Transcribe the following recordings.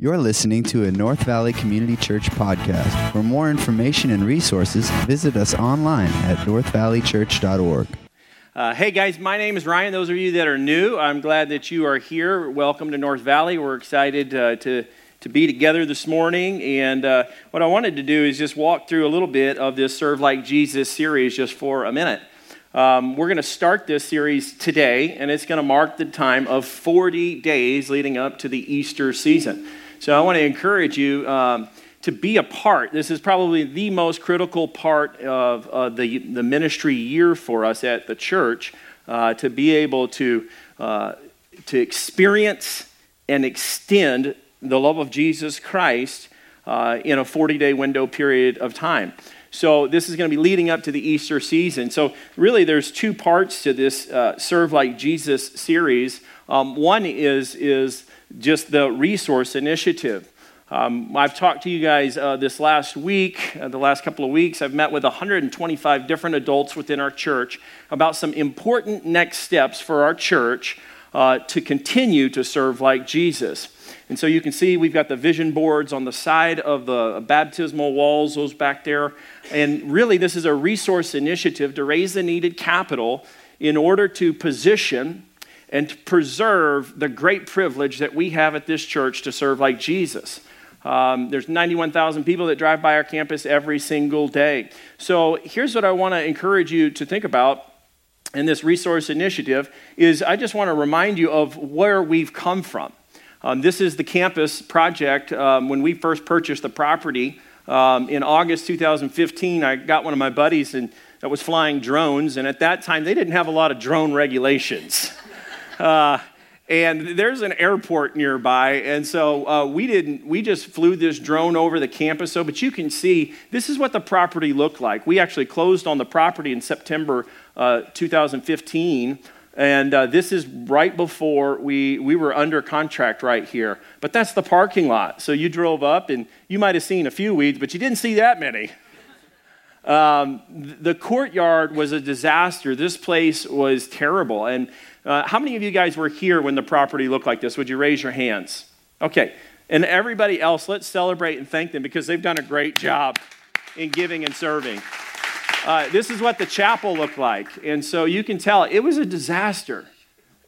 You're listening to a North Valley Community Church podcast. For more information and resources, visit us online at northvalleychurch.org. Uh, hey guys, my name is Ryan. Those of you that are new, I'm glad that you are here. Welcome to North Valley. We're excited uh, to to be together this morning. And uh, what I wanted to do is just walk through a little bit of this Serve Like Jesus series just for a minute. Um, we're going to start this series today, and it's going to mark the time of 40 days leading up to the Easter season. So I want to encourage you um, to be a part. This is probably the most critical part of uh, the, the ministry year for us at the church uh, to be able to, uh, to experience and extend the love of Jesus Christ uh, in a 40 day window period of time. So this is going to be leading up to the Easter season. So really, there's two parts to this uh, "Serve Like Jesus" series. Um, one is is just the resource initiative. Um, I've talked to you guys uh, this last week, uh, the last couple of weeks. I've met with 125 different adults within our church about some important next steps for our church uh, to continue to serve like Jesus. And so you can see we've got the vision boards on the side of the baptismal walls, those back there. And really, this is a resource initiative to raise the needed capital in order to position and to preserve the great privilege that we have at this church to serve like Jesus. Um, there's 91,000 people that drive by our campus every single day. So here's what I want to encourage you to think about in this resource initiative is I just want to remind you of where we've come from. Um, this is the campus project. Um, when we first purchased the property um, in August 2015, I got one of my buddies and that was flying drones, and at that time they didn't have a lot of drone regulations. Uh, and there's an airport nearby, and so uh, we didn't. We just flew this drone over the campus. So, but you can see this is what the property looked like. We actually closed on the property in September uh, 2015. And uh, this is right before we, we were under contract right here. But that's the parking lot. So you drove up and you might have seen a few weeds, but you didn't see that many. Um, the courtyard was a disaster. This place was terrible. And uh, how many of you guys were here when the property looked like this? Would you raise your hands? Okay. And everybody else, let's celebrate and thank them because they've done a great job in giving and serving. Uh, this is what the chapel looked like. And so you can tell it was a disaster.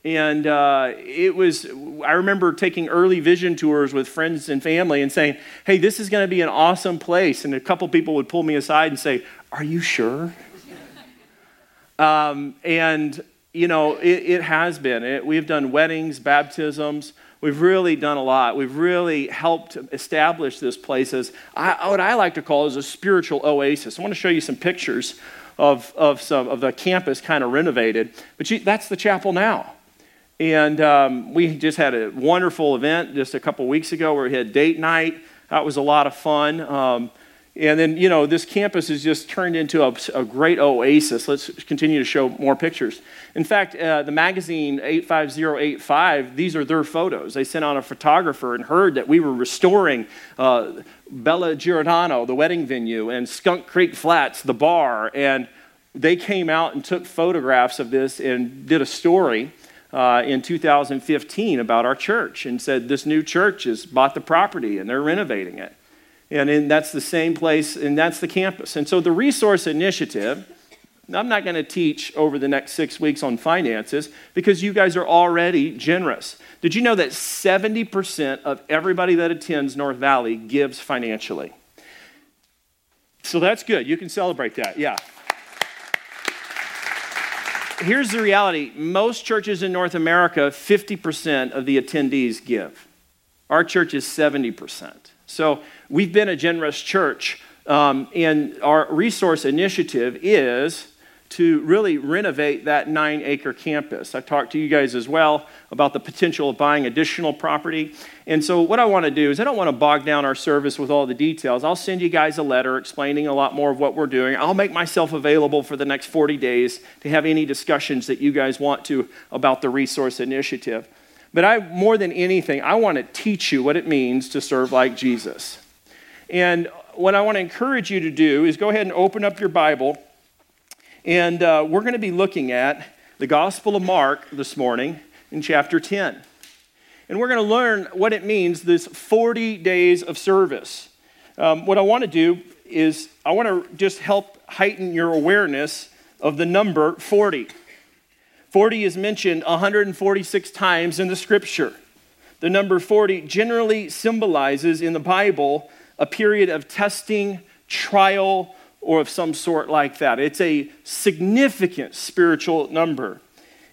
And uh, it was, I remember taking early vision tours with friends and family and saying, hey, this is going to be an awesome place. And a couple people would pull me aside and say, are you sure? um, and, you know, it, it has been. It, we've done weddings, baptisms, We've really done a lot. We've really helped establish this place as I, what I like to call as a spiritual oasis. I want to show you some pictures of, of, some, of the campus kind of renovated. But you, that's the chapel now. And um, we just had a wonderful event just a couple weeks ago where we had date night. That was a lot of fun. Um, and then, you know, this campus has just turned into a, a great oasis. Let's continue to show more pictures. In fact, uh, the magazine 85085, these are their photos. They sent out a photographer and heard that we were restoring uh, Bella Giordano, the wedding venue, and Skunk Creek Flats, the bar. And they came out and took photographs of this and did a story. Uh, in 2015 about our church and said this new church has bought the property and they're renovating it. And in, that's the same place, and that's the campus. And so the resource initiative, I'm not going to teach over the next six weeks on finances because you guys are already generous. Did you know that 70% of everybody that attends North Valley gives financially? So that's good. You can celebrate that. Yeah. Here's the reality most churches in North America, 50% of the attendees give. Our church is 70%. So we've been a generous church, um, and our resource initiative is to really renovate that nine acre campus. I talked to you guys as well about the potential of buying additional property. And so, what I want to do is, I don't want to bog down our service with all the details. I'll send you guys a letter explaining a lot more of what we're doing. I'll make myself available for the next 40 days to have any discussions that you guys want to about the resource initiative. But I, more than anything, I want to teach you what it means to serve like Jesus. And what I want to encourage you to do is go ahead and open up your Bible. And uh, we're going to be looking at the Gospel of Mark this morning in chapter 10. And we're going to learn what it means this 40 days of service. Um, what I want to do is I want to just help heighten your awareness of the number 40. 40 is mentioned 146 times in the scripture. The number 40 generally symbolizes in the Bible a period of testing, trial, or of some sort like that. It's a significant spiritual number.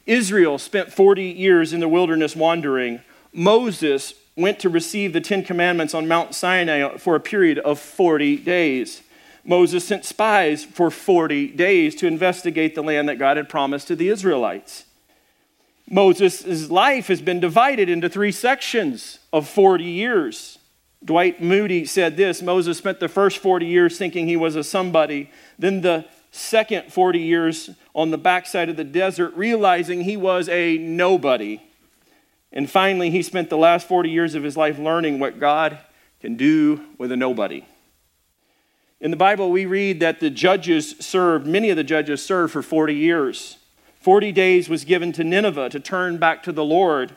Israel spent 40 years in the wilderness wandering. Moses went to receive the Ten Commandments on Mount Sinai for a period of 40 days. Moses sent spies for 40 days to investigate the land that God had promised to the Israelites. Moses' life has been divided into three sections of 40 years. Dwight Moody said this Moses spent the first 40 years thinking he was a somebody, then the second 40 years on the backside of the desert, realizing he was a nobody. And finally, he spent the last 40 years of his life learning what God can do with a nobody. In the Bible, we read that the judges served, many of the judges served for 40 years. 40 days was given to Nineveh to turn back to the Lord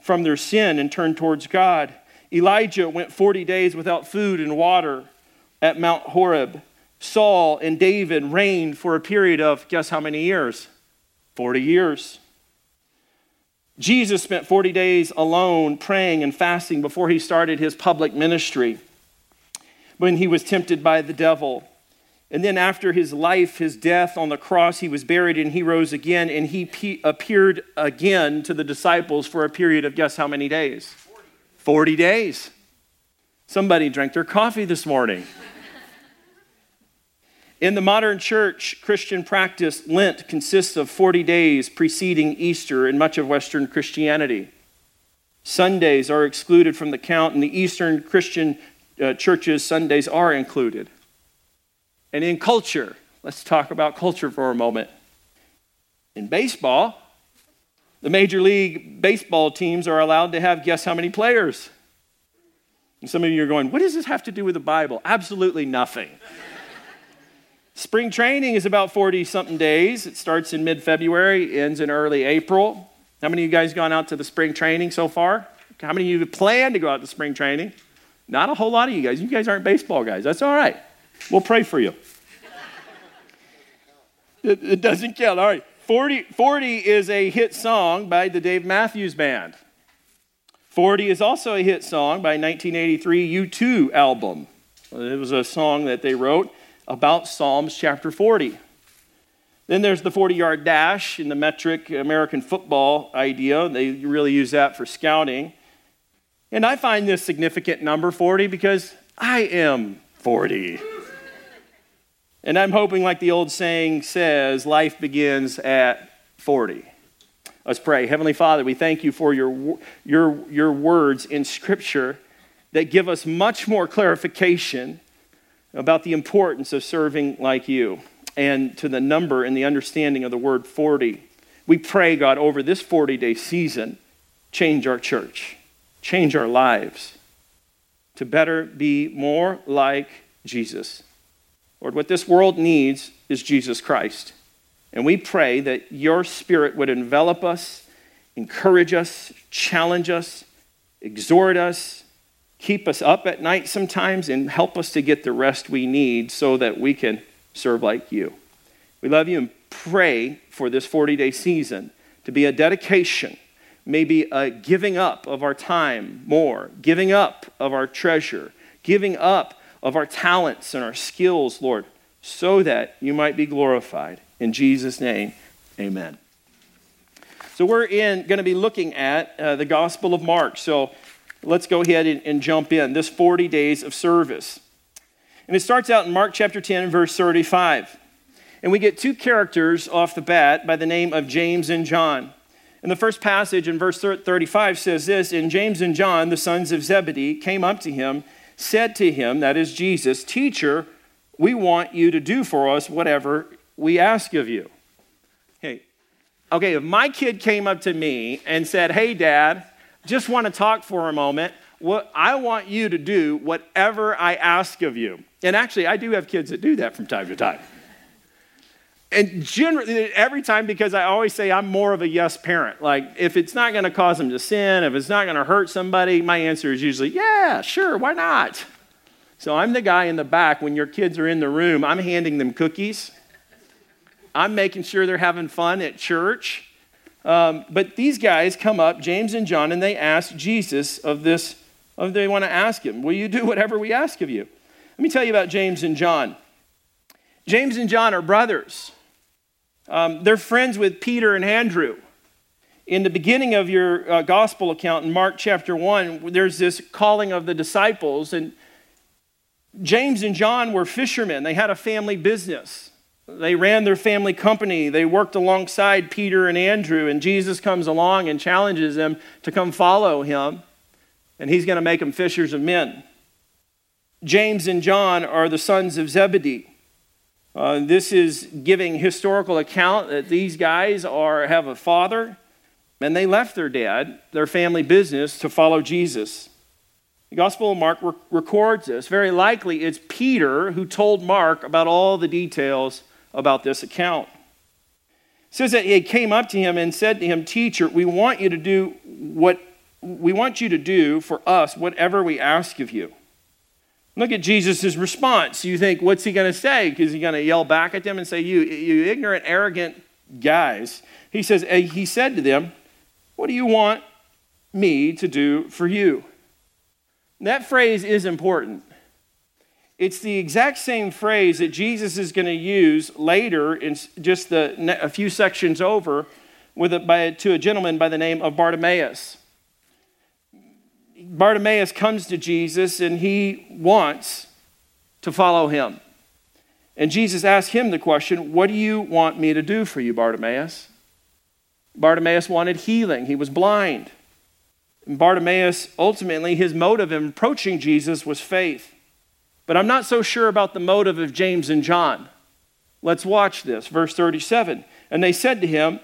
from their sin and turn towards God. Elijah went 40 days without food and water at Mount Horeb. Saul and David reigned for a period of, guess how many years? 40 years. Jesus spent 40 days alone praying and fasting before he started his public ministry when he was tempted by the devil. And then, after his life, his death on the cross, he was buried and he rose again and he pe- appeared again to the disciples for a period of guess how many days? 40, 40 days. Somebody drank their coffee this morning. In the modern church, Christian practice, Lent consists of 40 days preceding Easter in much of Western Christianity. Sundays are excluded from the count, and the Eastern Christian uh, churches, Sundays are included. And in culture, let's talk about culture for a moment. In baseball, the Major League Baseball teams are allowed to have guess how many players? And some of you are going, what does this have to do with the Bible? Absolutely nothing. Spring training is about 40 something days. It starts in mid February, ends in early April. How many of you guys gone out to the spring training so far? How many of you plan to go out to spring training? Not a whole lot of you guys. You guys aren't baseball guys. That's all right. We'll pray for you. it, it doesn't count. All right. 40, 40 is a hit song by the Dave Matthews Band. 40 is also a hit song by 1983 U2 album. It was a song that they wrote about Psalms chapter 40. Then there's the 40 yard dash in the metric American football idea. They really use that for scouting. And I find this significant number 40 because I am 40. And I'm hoping, like the old saying says, life begins at 40. Let's pray. Heavenly Father, we thank you for your, your, your words in Scripture that give us much more clarification about the importance of serving like you and to the number and the understanding of the word 40. We pray, God, over this 40 day season, change our church, change our lives to better be more like Jesus. Lord, what this world needs is Jesus Christ. And we pray that your spirit would envelop us, encourage us, challenge us, exhort us, keep us up at night sometimes and help us to get the rest we need so that we can serve like you. We love you and pray for this 40 day season to be a dedication, maybe a giving up of our time more, giving up of our treasure, giving up of our talents and our skills, Lord, so that you might be glorified. In Jesus' name, amen. So we're in going to be looking at uh, the Gospel of Mark. So let's go ahead and, and jump in. This 40 days of service. And it starts out in Mark chapter 10, verse 35. And we get two characters off the bat by the name of James and John. And the first passage in verse 35 says this And James and John, the sons of Zebedee, came up to him, said to him, that is Jesus, Teacher, we want you to do for us whatever we ask of you. Hey, okay, if my kid came up to me and said, Hey, dad, just want to talk for a moment. What I want you to do whatever I ask of you. And actually, I do have kids that do that from time to time. And generally, every time, because I always say I'm more of a yes parent. Like, if it's not going to cause them to sin, if it's not going to hurt somebody, my answer is usually, yeah, sure, why not? So I'm the guy in the back when your kids are in the room, I'm handing them cookies. I'm making sure they're having fun at church. Um, but these guys come up, James and John, and they ask Jesus of this, of they want to ask him, Will you do whatever we ask of you? Let me tell you about James and John. James and John are brothers. Um, they're friends with Peter and Andrew. In the beginning of your uh, gospel account in Mark chapter 1, there's this calling of the disciples, and James and John were fishermen. They had a family business. They ran their family company. They worked alongside Peter and Andrew, and Jesus comes along and challenges them to come follow him, and he's going to make them fishers of men. James and John are the sons of Zebedee. Uh, this is giving historical account that these guys are have a father, and they left their dad, their family business, to follow Jesus. The Gospel of Mark re- records this. Very likely, it's Peter who told Mark about all the details about this account. It says that he came up to him and said to him, Teacher, we want you to do what we want you to do for us whatever we ask of you. Look at Jesus' response. You think, what's he going to say? Is he going to yell back at them and say, You, you ignorant, arrogant guys? He says, He said to them, What do you want me to do for you? That phrase is important. It's the exact same phrase that Jesus is going to use later in just the, a few sections over with a, by, to a gentleman by the name of Bartimaeus. Bartimaeus comes to Jesus and he wants to follow him. And Jesus asks him the question, What do you want me to do for you, Bartimaeus? Bartimaeus wanted healing, he was blind. And Bartimaeus, ultimately, his motive in approaching Jesus was faith. But I'm not so sure about the motive of James and John. Let's watch this. Verse 37. And they said to him,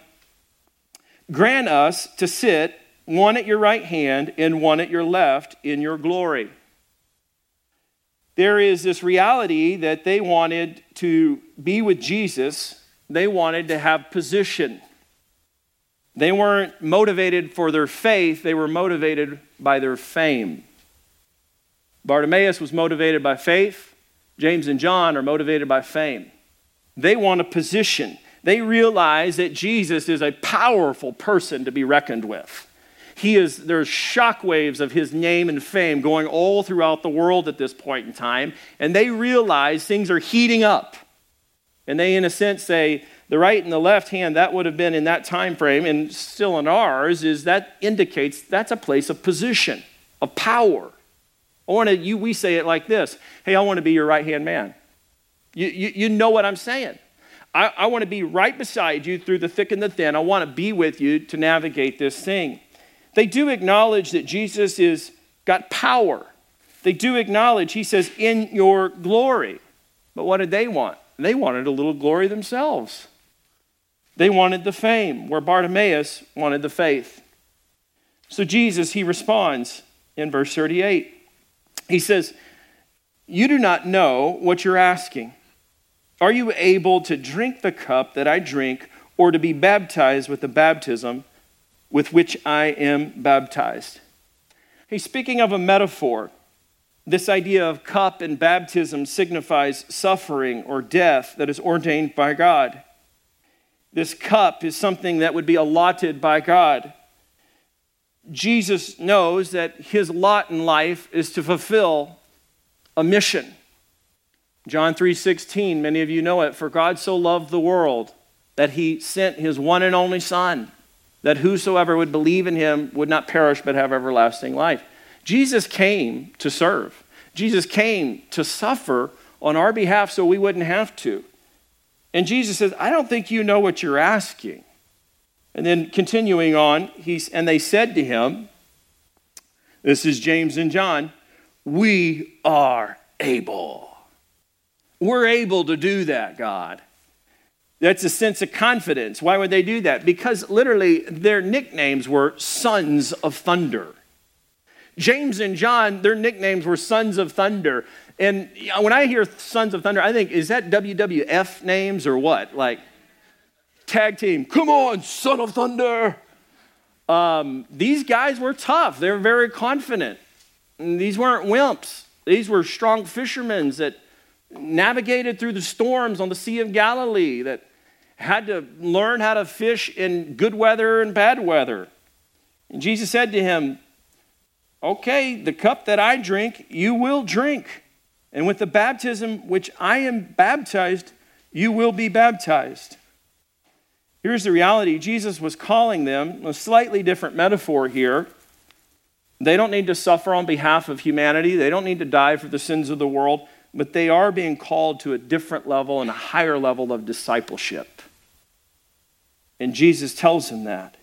Grant us to sit one at your right hand and one at your left in your glory. There is this reality that they wanted to be with Jesus, they wanted to have position. They weren't motivated for their faith, they were motivated by their fame. Bartimaeus was motivated by faith. James and John are motivated by fame. They want a position. They realize that Jesus is a powerful person to be reckoned with. He is, there's shockwaves of his name and fame going all throughout the world at this point in time, and they realize things are heating up. And they, in a sense, say, the right and the left hand, that would have been in that time frame, and still in ours, is that indicates that's a place of position, of power. I want to, you, we say it like this Hey, I want to be your right hand man. You, you, you know what I'm saying. I, I want to be right beside you through the thick and the thin. I want to be with you to navigate this thing. They do acknowledge that Jesus is got power. They do acknowledge, he says, in your glory. But what did they want? They wanted a little glory themselves. They wanted the fame, where Bartimaeus wanted the faith. So Jesus, he responds in verse 38. He says, You do not know what you're asking. Are you able to drink the cup that I drink, or to be baptized with the baptism with which I am baptized? He's speaking of a metaphor. This idea of cup and baptism signifies suffering or death that is ordained by God. This cup is something that would be allotted by God. Jesus knows that his lot in life is to fulfill a mission. John 3:16, many of you know it, for God so loved the world that he sent his one and only son that whosoever would believe in him would not perish but have everlasting life. Jesus came to serve. Jesus came to suffer on our behalf so we wouldn't have to. And Jesus says, I don't think you know what you're asking. And then continuing on, he's, and they said to him, This is James and John, we are able. We're able to do that, God. That's a sense of confidence. Why would they do that? Because literally their nicknames were sons of thunder. James and John, their nicknames were sons of thunder. And when I hear sons of thunder, I think, is that WWF names or what? Like, tag team. Come on, son of thunder. Um, these guys were tough. They were very confident. And these weren't wimps. These were strong fishermen that navigated through the storms on the Sea of Galilee, that had to learn how to fish in good weather and bad weather. And Jesus said to him, Okay, the cup that I drink, you will drink. And with the baptism which I am baptized, you will be baptized. Here's the reality Jesus was calling them, a slightly different metaphor here. They don't need to suffer on behalf of humanity, they don't need to die for the sins of the world, but they are being called to a different level and a higher level of discipleship. And Jesus tells them that.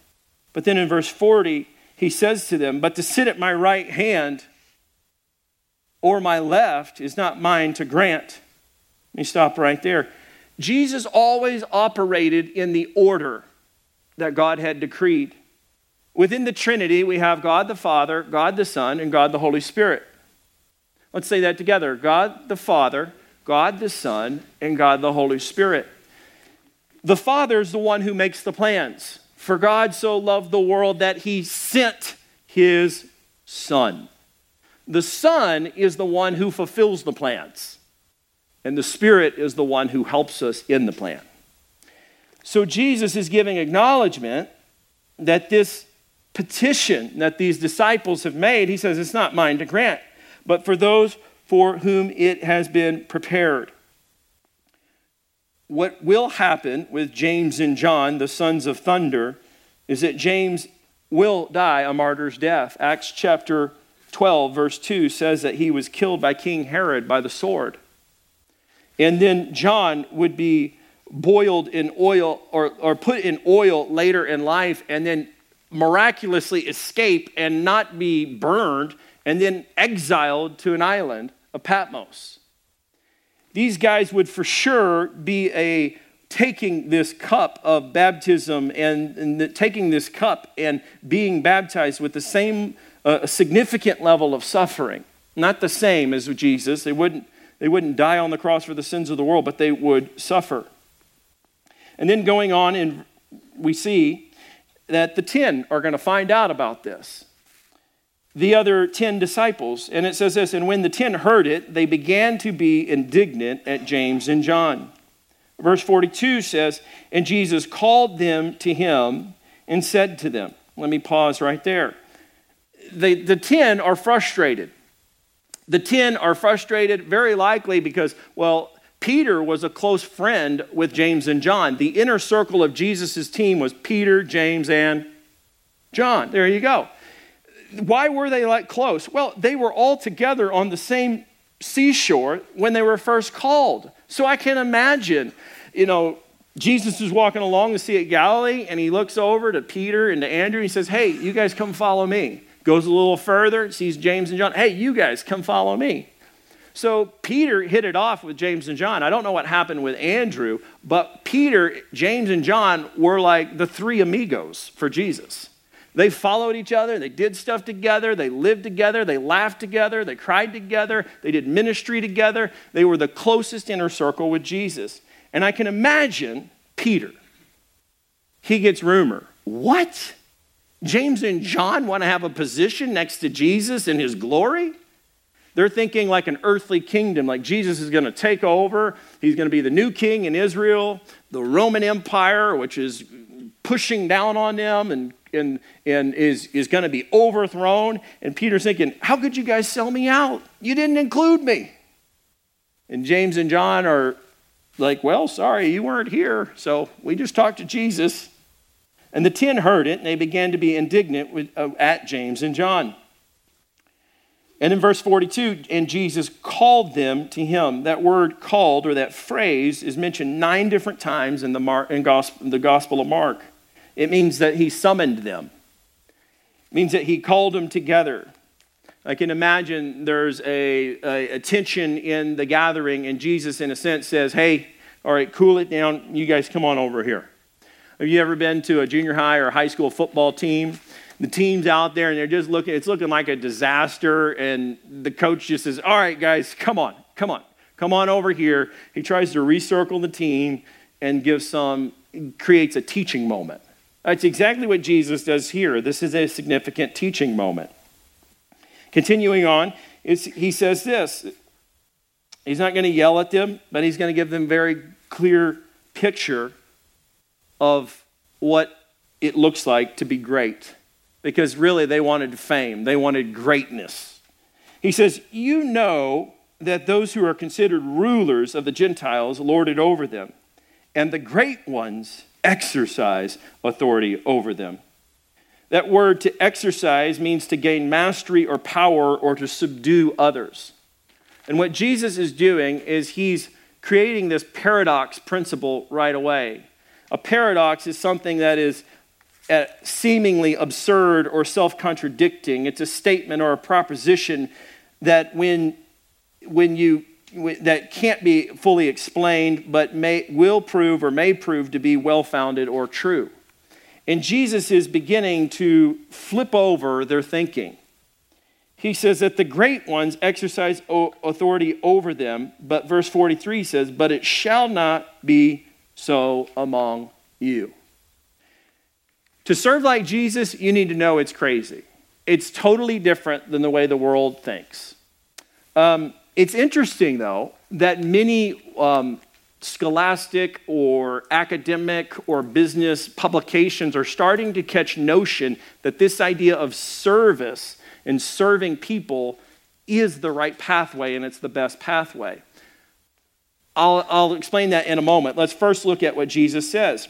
But then in verse 40, he says to them, But to sit at my right hand or my left is not mine to grant. Let me stop right there. Jesus always operated in the order that God had decreed. Within the Trinity, we have God the Father, God the Son, and God the Holy Spirit. Let's say that together God the Father, God the Son, and God the Holy Spirit. The Father is the one who makes the plans. For God so loved the world that he sent his Son. The Son is the one who fulfills the plans, and the Spirit is the one who helps us in the plan. So Jesus is giving acknowledgement that this petition that these disciples have made, he says, it's not mine to grant, but for those for whom it has been prepared what will happen with James and John, the sons of thunder, is that James will die a martyr's death. Acts chapter 12, verse 2 says that he was killed by King Herod by the sword. And then John would be boiled in oil or, or put in oil later in life and then miraculously escape and not be burned and then exiled to an island of Patmos these guys would for sure be a taking this cup of baptism and, and the, taking this cup and being baptized with the same uh, significant level of suffering. Not the same as Jesus. They wouldn't, they wouldn't die on the cross for the sins of the world, but they would suffer. And then going on, and we see that the ten are going to find out about this the other 10 disciples. And it says this And when the 10 heard it, they began to be indignant at James and John. Verse 42 says, And Jesus called them to him and said to them, Let me pause right there. The, the 10 are frustrated. The 10 are frustrated very likely because, well, Peter was a close friend with James and John. The inner circle of Jesus' team was Peter, James, and John. There you go why were they like close? Well, they were all together on the same seashore when they were first called. So I can imagine, you know, Jesus is walking along the Sea of Galilee and he looks over to Peter and to Andrew and he says, Hey, you guys come follow me. Goes a little further, sees James and John. Hey, you guys come follow me. So Peter hit it off with James and John. I don't know what happened with Andrew, but Peter, James, and John were like the three amigos for Jesus. They followed each other. They did stuff together. They lived together. They laughed together. They cried together. They did ministry together. They were the closest inner circle with Jesus. And I can imagine Peter. He gets rumor. What? James and John want to have a position next to Jesus in his glory? They're thinking like an earthly kingdom, like Jesus is going to take over. He's going to be the new king in Israel, the Roman Empire, which is pushing down on them and and, and is, is going to be overthrown. And Peter's thinking, How could you guys sell me out? You didn't include me. And James and John are like, Well, sorry, you weren't here. So we just talked to Jesus. And the ten heard it, and they began to be indignant with, uh, at James and John. And in verse 42, and Jesus called them to him. That word called, or that phrase, is mentioned nine different times in the, Mar- in gospel, the Gospel of Mark. It means that he summoned them. It means that he called them together. I can imagine there's a, a, a, tension in the gathering, and Jesus, in a sense, says, Hey, all right, cool it down. You guys come on over here. Have you ever been to a junior high or high school football team? The team's out there and they're just looking, it's looking like a disaster, and the coach just says, All right, guys, come on, come on, come on over here. He tries to recircle the team and give some creates a teaching moment. That's exactly what Jesus does here. This is a significant teaching moment. Continuing on, he says this He's not going to yell at them, but he's going to give them very clear picture of what it looks like to be great. Because really, they wanted fame, they wanted greatness. He says, You know that those who are considered rulers of the Gentiles lord it over them, and the great ones exercise authority over them. That word to exercise means to gain mastery or power or to subdue others. And what Jesus is doing is he's creating this paradox principle right away. A paradox is something that is uh, seemingly absurd or self contradicting. It's a statement or a proposition that when, when you that can't be fully explained, but may, will prove or may prove to be well founded or true. And Jesus is beginning to flip over their thinking he says that the great ones exercise authority over them, but verse 43 says, But it shall not be so among you. To serve like Jesus, you need to know it's crazy. It's totally different than the way the world thinks. Um, it's interesting, though, that many um, scholastic or academic or business publications are starting to catch notion that this idea of service and serving people is the right pathway and it's the best pathway. I'll, I'll explain that in a moment. Let's first look at what Jesus says.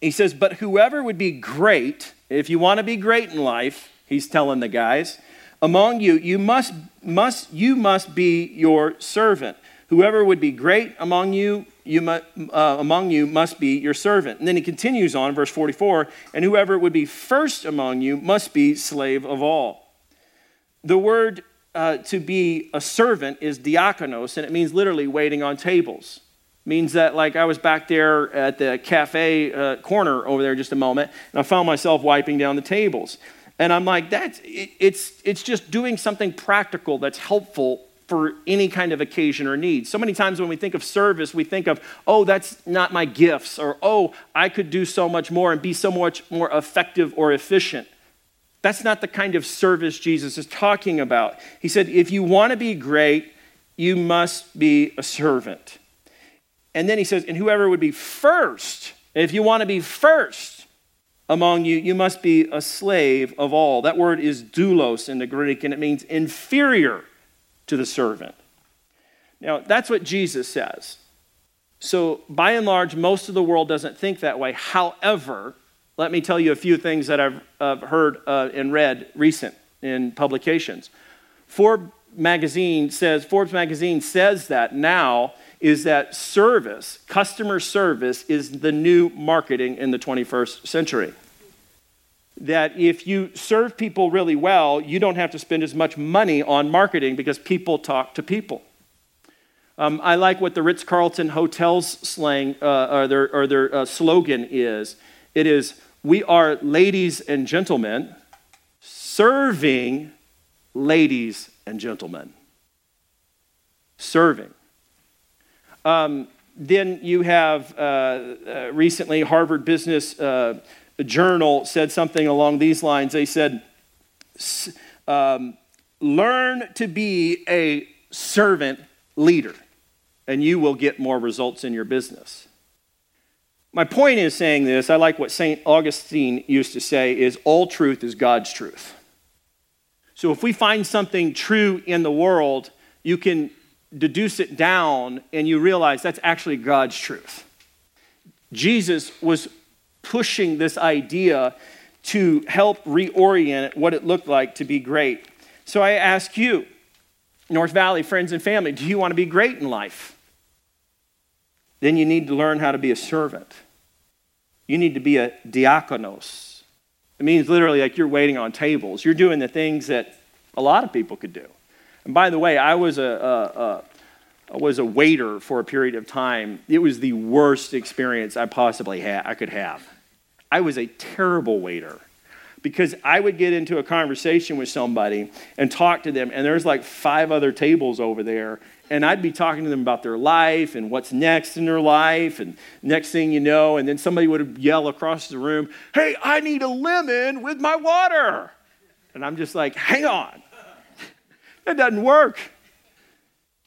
He says, But whoever would be great, if you want to be great in life, he's telling the guys, among you, you must, must, you must be your servant. Whoever would be great among you, you mu- uh, among you must be your servant. And then he continues on, verse 44, and whoever would be first among you must be slave of all. The word uh, to be a servant is diakonos, and it means literally waiting on tables. Means that, like, I was back there at the cafe uh, corner over there just a moment, and I found myself wiping down the tables. And I'm like, that's, it, it's, it's just doing something practical that's helpful for any kind of occasion or need. So many times when we think of service, we think of, oh, that's not my gifts, or oh, I could do so much more and be so much more effective or efficient. That's not the kind of service Jesus is talking about. He said, if you want to be great, you must be a servant. And then he says, and whoever would be first, if you want to be first among you, you must be a slave of all. That word is doulos in the Greek, and it means inferior to the servant. Now, that's what Jesus says. So, by and large, most of the world doesn't think that way. However, let me tell you a few things that I've heard uh, and read recent in publications. Forbes magazine says Forbes magazine says that now is that service, customer service is the new marketing in the 21st century. That if you serve people really well, you don't have to spend as much money on marketing because people talk to people. Um, I like what the Ritz Carlton Hotels slang uh, or their, or their uh, slogan is. It is, We are ladies and gentlemen serving ladies and gentlemen. Serving. Um, then you have uh, uh, recently Harvard Business uh, Journal said something along these lines. They said, um, Learn to be a servant leader, and you will get more results in your business. My point is saying this, I like what St. Augustine used to say is all truth is God's truth. So if we find something true in the world, you can deduce it down and you realize that's actually God's truth. Jesus was pushing this idea to help reorient what it looked like to be great. So I ask you, North Valley friends and family, do you want to be great in life? then you need to learn how to be a servant. You need to be a diakonos. It means literally like you're waiting on tables. You're doing the things that a lot of people could do. And by the way, I was a, a, a I was a waiter for a period of time. It was the worst experience I possibly had, I could have. I was a terrible waiter. because I would get into a conversation with somebody and talk to them, and there's like five other tables over there, and I'd be talking to them about their life and what's next in their life, and next thing you know, and then somebody would yell across the room, Hey, I need a lemon with my water. And I'm just like, Hang on. that doesn't work.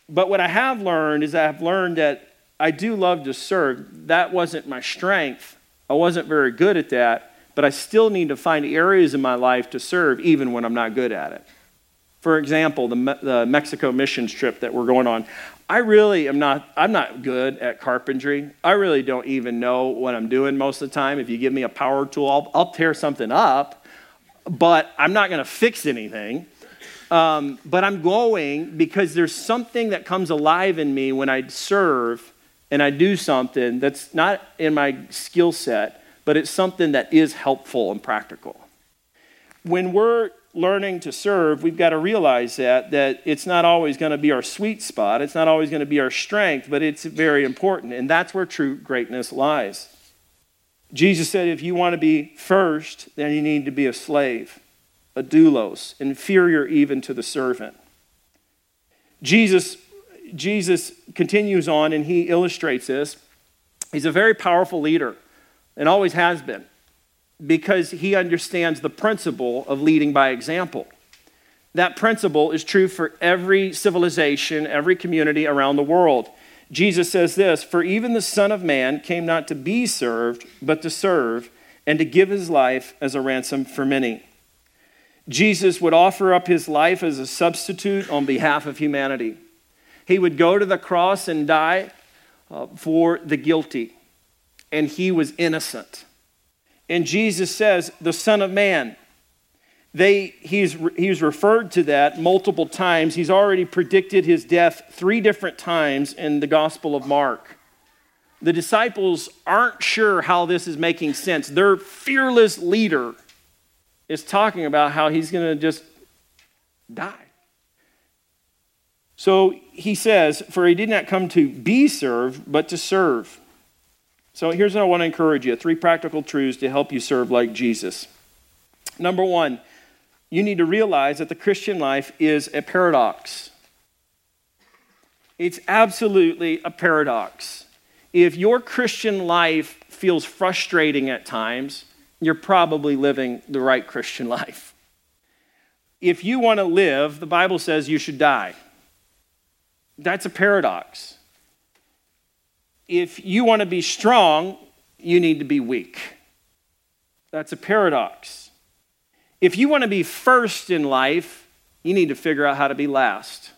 But what I have learned is I've learned that I do love to serve. That wasn't my strength. I wasn't very good at that but I still need to find areas in my life to serve even when I'm not good at it. For example, the, the Mexico missions trip that we're going on, I really am not, I'm not good at carpentry. I really don't even know what I'm doing most of the time. If you give me a power tool, I'll, I'll tear something up, but I'm not going to fix anything. Um, but I'm going because there's something that comes alive in me when I serve and I do something that's not in my skill set but it's something that is helpful and practical. When we're learning to serve, we've got to realize that that it's not always going to be our sweet spot, it's not always going to be our strength, but it's very important, and that's where true greatness lies. Jesus said if you want to be first, then you need to be a slave, a doulos, inferior even to the servant. Jesus Jesus continues on and he illustrates this. He's a very powerful leader and always has been, because he understands the principle of leading by example. That principle is true for every civilization, every community around the world. Jesus says this For even the Son of Man came not to be served, but to serve, and to give his life as a ransom for many. Jesus would offer up his life as a substitute on behalf of humanity. He would go to the cross and die uh, for the guilty and he was innocent. And Jesus says, the Son of Man. They, he's, he's referred to that multiple times. He's already predicted his death three different times in the Gospel of Mark. The disciples aren't sure how this is making sense. Their fearless leader is talking about how he's going to just die. So he says, For he did not come to be served, but to serve so here's what I want to encourage you three practical truths to help you serve like Jesus. Number one, you need to realize that the Christian life is a paradox. It's absolutely a paradox. If your Christian life feels frustrating at times, you're probably living the right Christian life. If you want to live, the Bible says you should die. That's a paradox if you want to be strong, you need to be weak. That's a paradox. If you want to be first in life, you need to figure out how to be last.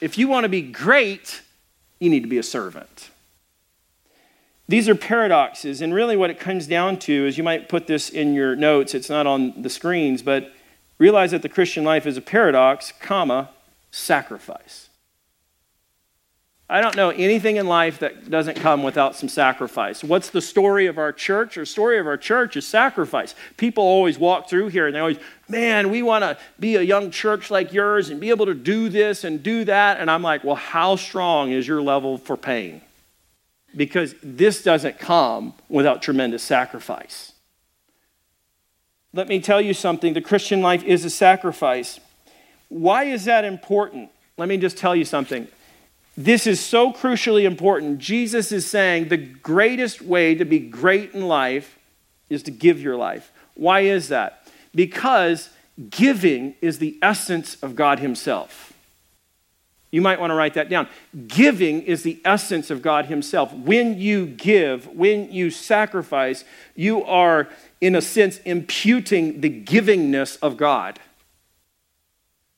If you want to be great, you need to be a servant. These are paradoxes, and really what it comes down to is you might put this in your notes, it's not on the screens, but realize that the Christian life is a paradox, comma, sacrifice. I don't know anything in life that doesn't come without some sacrifice. What's the story of our church? Our story of our church is sacrifice. People always walk through here and they always, man, we want to be a young church like yours and be able to do this and do that. And I'm like, well, how strong is your level for pain? Because this doesn't come without tremendous sacrifice. Let me tell you something the Christian life is a sacrifice. Why is that important? Let me just tell you something. This is so crucially important. Jesus is saying the greatest way to be great in life is to give your life. Why is that? Because giving is the essence of God Himself. You might want to write that down. Giving is the essence of God Himself. When you give, when you sacrifice, you are, in a sense, imputing the givingness of God.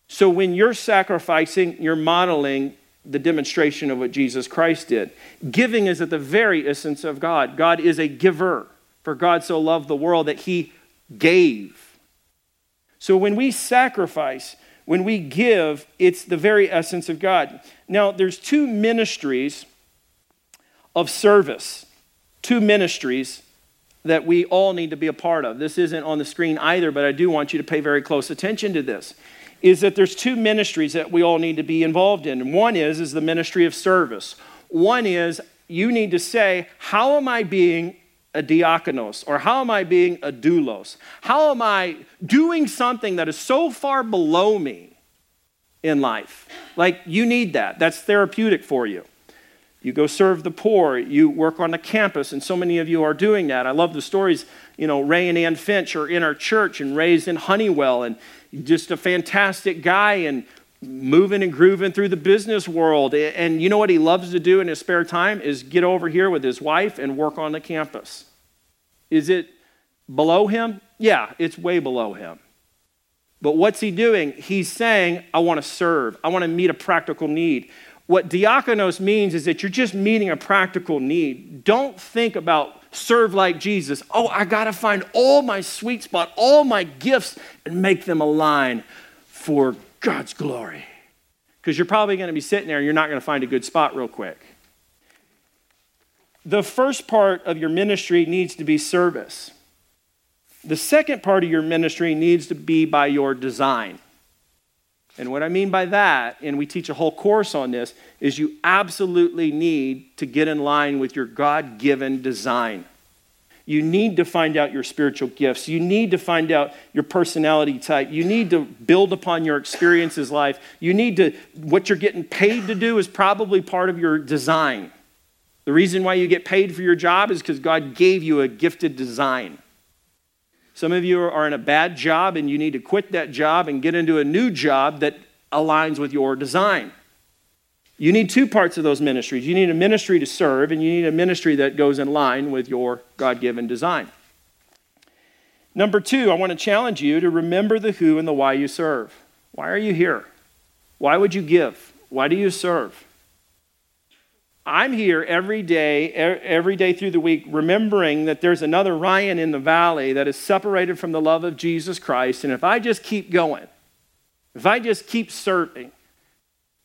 So when you're sacrificing, you're modeling the demonstration of what Jesus Christ did. Giving is at the very essence of God. God is a giver, for God so loved the world that he gave. So when we sacrifice, when we give, it's the very essence of God. Now, there's two ministries of service, two ministries that we all need to be a part of. This isn't on the screen either, but I do want you to pay very close attention to this is that there's two ministries that we all need to be involved in. One is is the ministry of service. One is you need to say, how am I being a diakonos? Or how am I being a doulos? How am I doing something that is so far below me in life? Like, you need that. That's therapeutic for you. You go serve the poor. You work on the campus, and so many of you are doing that. I love the stories. You know, Ray and Ann Finch are in our church and raised in Honeywell, and just a fantastic guy and moving and grooving through the business world. And you know what he loves to do in his spare time is get over here with his wife and work on the campus. Is it below him? Yeah, it's way below him. But what's he doing? He's saying, I want to serve. I want to meet a practical need. What diakonos means is that you're just meeting a practical need. Don't think about serve like Jesus. Oh, I got to find all my sweet spot, all my gifts, and make them align for God's glory. Because you're probably going to be sitting there and you're not going to find a good spot real quick. The first part of your ministry needs to be service. The second part of your ministry needs to be by your design. And what I mean by that, and we teach a whole course on this, is you absolutely need to get in line with your God given design. You need to find out your spiritual gifts. You need to find out your personality type. You need to build upon your experiences life. You need to, what you're getting paid to do is probably part of your design. The reason why you get paid for your job is because God gave you a gifted design. Some of you are in a bad job and you need to quit that job and get into a new job that aligns with your design. You need two parts of those ministries. You need a ministry to serve, and you need a ministry that goes in line with your God given design. Number two, I want to challenge you to remember the who and the why you serve. Why are you here? Why would you give? Why do you serve? I'm here every day, every day through the week, remembering that there's another Ryan in the valley that is separated from the love of Jesus Christ. And if I just keep going, if I just keep serving,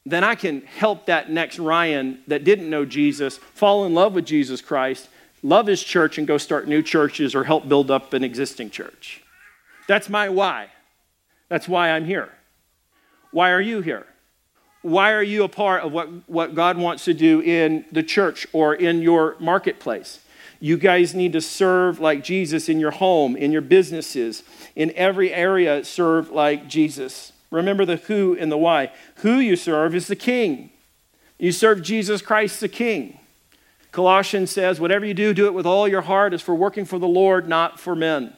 then I can help that next Ryan that didn't know Jesus fall in love with Jesus Christ, love his church, and go start new churches or help build up an existing church. That's my why. That's why I'm here. Why are you here? Why are you a part of what, what God wants to do in the church or in your marketplace? You guys need to serve like Jesus in your home, in your businesses, in every area, serve like Jesus. Remember the who and the why. Who you serve is the king. You serve Jesus Christ the king. Colossians says, whatever you do, do it with all your heart as for working for the Lord, not for men.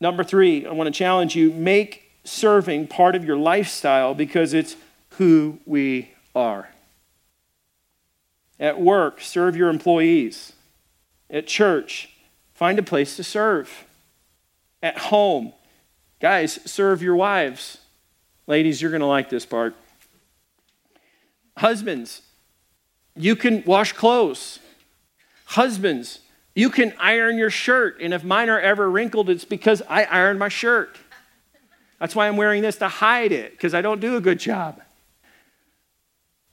Number three, I want to challenge you make serving part of your lifestyle because it's who we are. At work, serve your employees. At church, find a place to serve. At home, Guys, serve your wives. Ladies, you're going to like this part. Husbands, you can wash clothes. Husbands, you can iron your shirt. And if mine are ever wrinkled, it's because I ironed my shirt. That's why I'm wearing this to hide it, because I don't do a good job.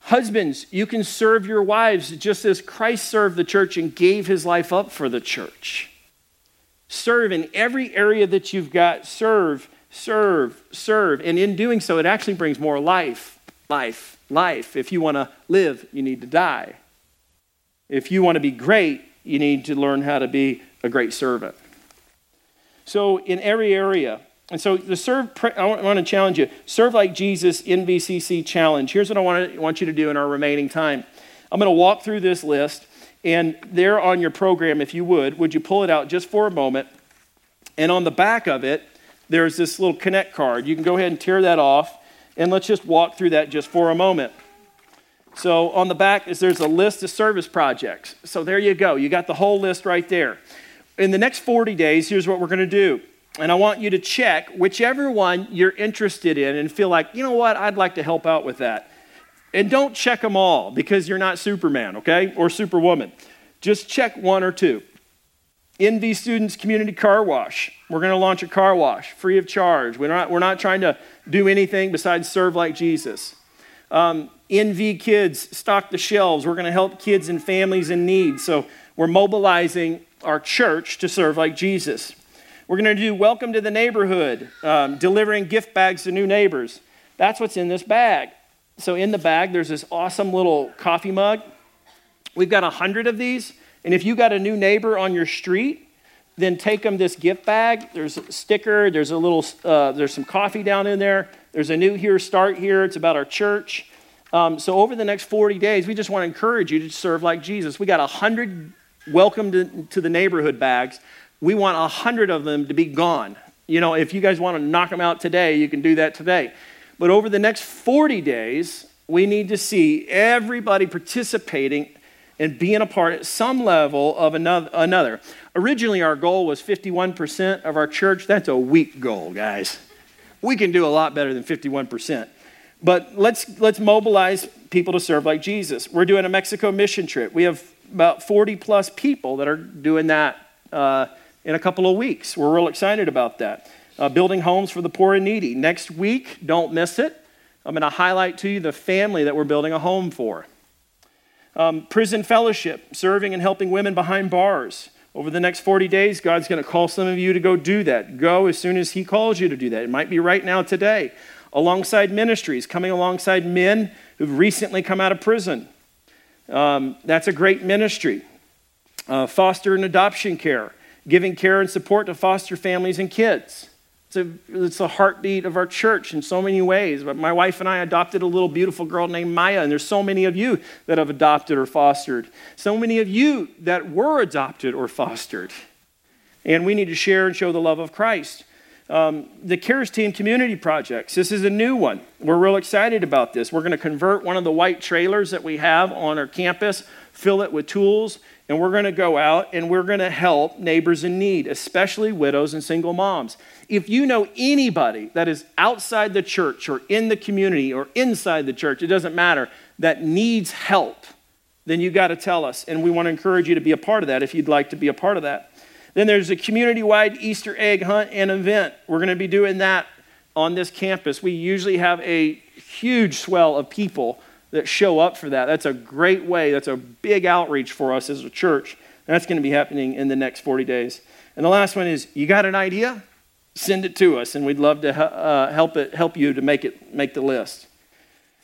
Husbands, you can serve your wives just as Christ served the church and gave his life up for the church. Serve in every area that you've got. Serve, serve, serve. And in doing so, it actually brings more life, life, life. If you want to live, you need to die. If you want to be great, you need to learn how to be a great servant. So, in every area, and so the serve, I want to challenge you serve like Jesus in VCC challenge. Here's what I want, to, want you to do in our remaining time. I'm going to walk through this list. And there on your program, if you would, would you pull it out just for a moment? And on the back of it, there's this little connect card. You can go ahead and tear that off, and let's just walk through that just for a moment. So on the back is there's a list of service projects. So there you go. You got the whole list right there. In the next 40 days, here's what we're going to do. And I want you to check whichever one you're interested in and feel like, you know what, I'd like to help out with that. And don't check them all because you're not Superman, okay? Or Superwoman. Just check one or two. NV Students Community Car Wash. We're going to launch a car wash free of charge. We're not, we're not trying to do anything besides serve like Jesus. Um, NV Kids stock the shelves. We're going to help kids and families in need. So we're mobilizing our church to serve like Jesus. We're going to do Welcome to the Neighborhood, um, delivering gift bags to new neighbors. That's what's in this bag. So in the bag, there's this awesome little coffee mug. We've got a hundred of these, And if you got a new neighbor on your street, then take them this gift bag. There's a sticker, there's a little, uh, there's some coffee down in there. There's a new here, start here. It's about our church. Um, so over the next 40 days, we just want to encourage you to serve like Jesus. We got 100 welcome to, to the neighborhood bags. We want 100 of them to be gone. You know, if you guys want to knock them out today, you can do that today. But over the next 40 days, we need to see everybody participating and being a part at some level of another. Originally, our goal was 51% of our church. That's a weak goal, guys. We can do a lot better than 51%. But let's, let's mobilize people to serve like Jesus. We're doing a Mexico mission trip. We have about 40 plus people that are doing that uh, in a couple of weeks. We're real excited about that. Uh, building homes for the poor and needy. Next week, don't miss it. I'm going to highlight to you the family that we're building a home for. Um, prison fellowship, serving and helping women behind bars. Over the next 40 days, God's going to call some of you to go do that. Go as soon as He calls you to do that. It might be right now, today. Alongside ministries, coming alongside men who've recently come out of prison. Um, that's a great ministry. Uh, foster and adoption care, giving care and support to foster families and kids. It's a, it's a heartbeat of our church in so many ways. But my wife and I adopted a little beautiful girl named Maya, and there's so many of you that have adopted or fostered. So many of you that were adopted or fostered. And we need to share and show the love of Christ. Um, the CARES Team Community Projects. This is a new one. We're real excited about this. We're going to convert one of the white trailers that we have on our campus, fill it with tools, and we're going to go out and we're going to help neighbors in need, especially widows and single moms. If you know anybody that is outside the church or in the community or inside the church, it doesn't matter, that needs help, then you got to tell us. And we want to encourage you to be a part of that if you'd like to be a part of that. Then there's a community wide Easter egg hunt and event. We're going to be doing that on this campus. We usually have a huge swell of people that show up for that. That's a great way, that's a big outreach for us as a church. And that's going to be happening in the next 40 days. And the last one is you got an idea? Send it to us, and we'd love to uh, help, it, help you to make, it, make the list.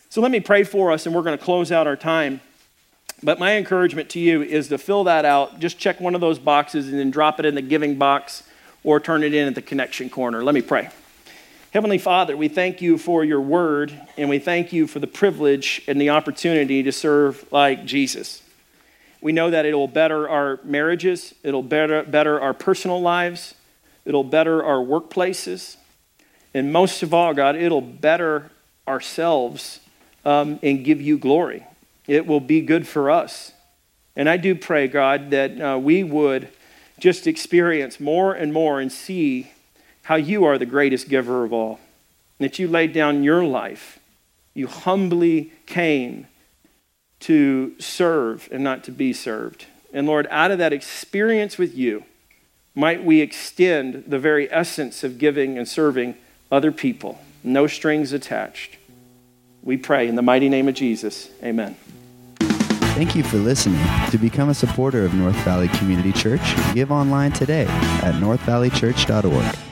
So let me pray for us, and we're going to close out our time. But my encouragement to you is to fill that out. Just check one of those boxes and then drop it in the giving box or turn it in at the connection corner. Let me pray. Heavenly Father, we thank you for your word and we thank you for the privilege and the opportunity to serve like Jesus. We know that it'll better our marriages, it'll better, better our personal lives, it'll better our workplaces, and most of all, God, it'll better ourselves um, and give you glory it will be good for us. And I do pray, God, that uh, we would just experience more and more and see how you are the greatest giver of all. That you laid down your life. You humbly came to serve and not to be served. And Lord, out of that experience with you, might we extend the very essence of giving and serving other people, no strings attached. We pray in the mighty name of Jesus. Amen. Thank you for listening. To become a supporter of North Valley Community Church, give online today at northvalleychurch.org.